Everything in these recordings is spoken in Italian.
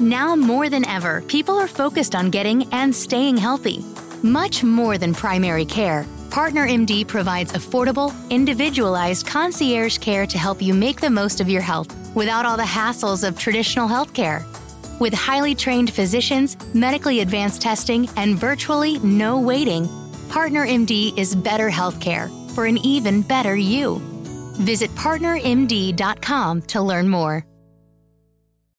Now more than ever, people are focused on getting and staying healthy. Much more than primary care, Partner MD provides affordable, individualized concierge care to help you make the most of your health without all the hassles of traditional healthcare. With highly trained physicians, medically advanced testing, and virtually no waiting, Partner MD is better healthcare for an even better you. Visit partnermd.com to learn more.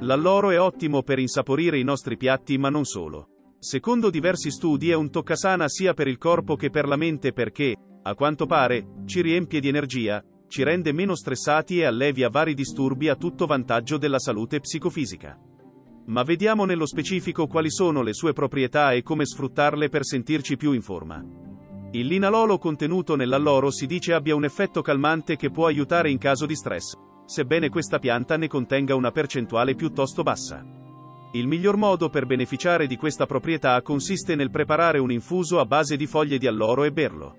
L'alloro è ottimo per insaporire i nostri piatti ma non solo. Secondo diversi studi è un toccasana sia per il corpo che per la mente perché, a quanto pare, ci riempie di energia, ci rende meno stressati e allevia vari disturbi a tutto vantaggio della salute psicofisica. Ma vediamo nello specifico quali sono le sue proprietà e come sfruttarle per sentirci più in forma. Il linalolo contenuto nell'alloro si dice abbia un effetto calmante che può aiutare in caso di stress, sebbene questa pianta ne contenga una percentuale piuttosto bassa. Il miglior modo per beneficiare di questa proprietà consiste nel preparare un infuso a base di foglie di alloro e berlo.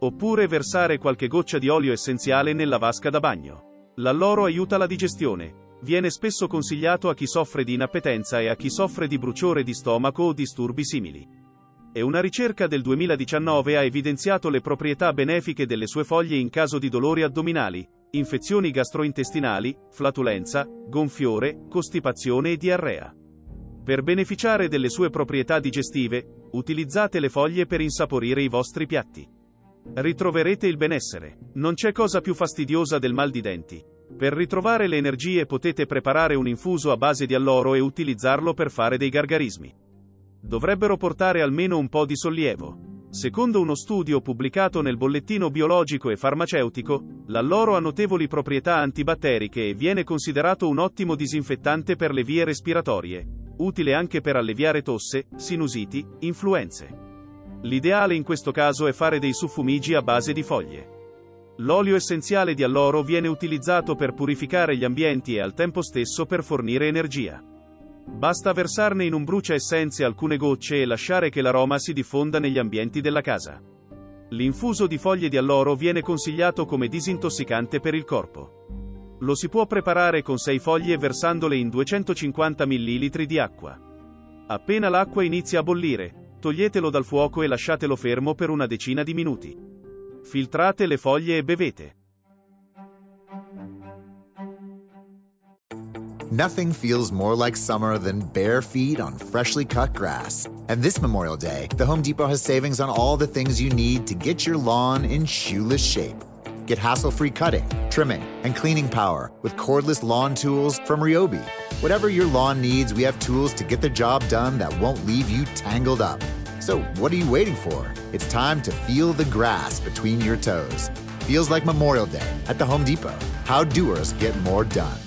Oppure versare qualche goccia di olio essenziale nella vasca da bagno. L'alloro aiuta la digestione. Viene spesso consigliato a chi soffre di inappetenza e a chi soffre di bruciore di stomaco o disturbi simili. E una ricerca del 2019 ha evidenziato le proprietà benefiche delle sue foglie in caso di dolori addominali, infezioni gastrointestinali, flatulenza, gonfiore, costipazione e diarrea. Per beneficiare delle sue proprietà digestive, utilizzate le foglie per insaporire i vostri piatti. Ritroverete il benessere. Non c'è cosa più fastidiosa del mal di denti. Per ritrovare le energie potete preparare un infuso a base di alloro e utilizzarlo per fare dei gargarismi dovrebbero portare almeno un po' di sollievo. Secondo uno studio pubblicato nel bollettino biologico e farmaceutico, l'alloro ha notevoli proprietà antibatteriche e viene considerato un ottimo disinfettante per le vie respiratorie, utile anche per alleviare tosse, sinusiti, influenze. L'ideale in questo caso è fare dei suffumigi a base di foglie. L'olio essenziale di alloro viene utilizzato per purificare gli ambienti e al tempo stesso per fornire energia. Basta versarne in un brucia essenze alcune gocce e lasciare che l'aroma si diffonda negli ambienti della casa. L'infuso di foglie di alloro viene consigliato come disintossicante per il corpo. Lo si può preparare con 6 foglie versandole in 250 ml di acqua. Appena l'acqua inizia a bollire, toglietelo dal fuoco e lasciatelo fermo per una decina di minuti. Filtrate le foglie e bevete. Nothing feels more like summer than bare feet on freshly cut grass. And this Memorial Day, the Home Depot has savings on all the things you need to get your lawn in shoeless shape. Get hassle free cutting, trimming, and cleaning power with cordless lawn tools from Ryobi. Whatever your lawn needs, we have tools to get the job done that won't leave you tangled up. So, what are you waiting for? It's time to feel the grass between your toes. Feels like Memorial Day at the Home Depot. How doers get more done.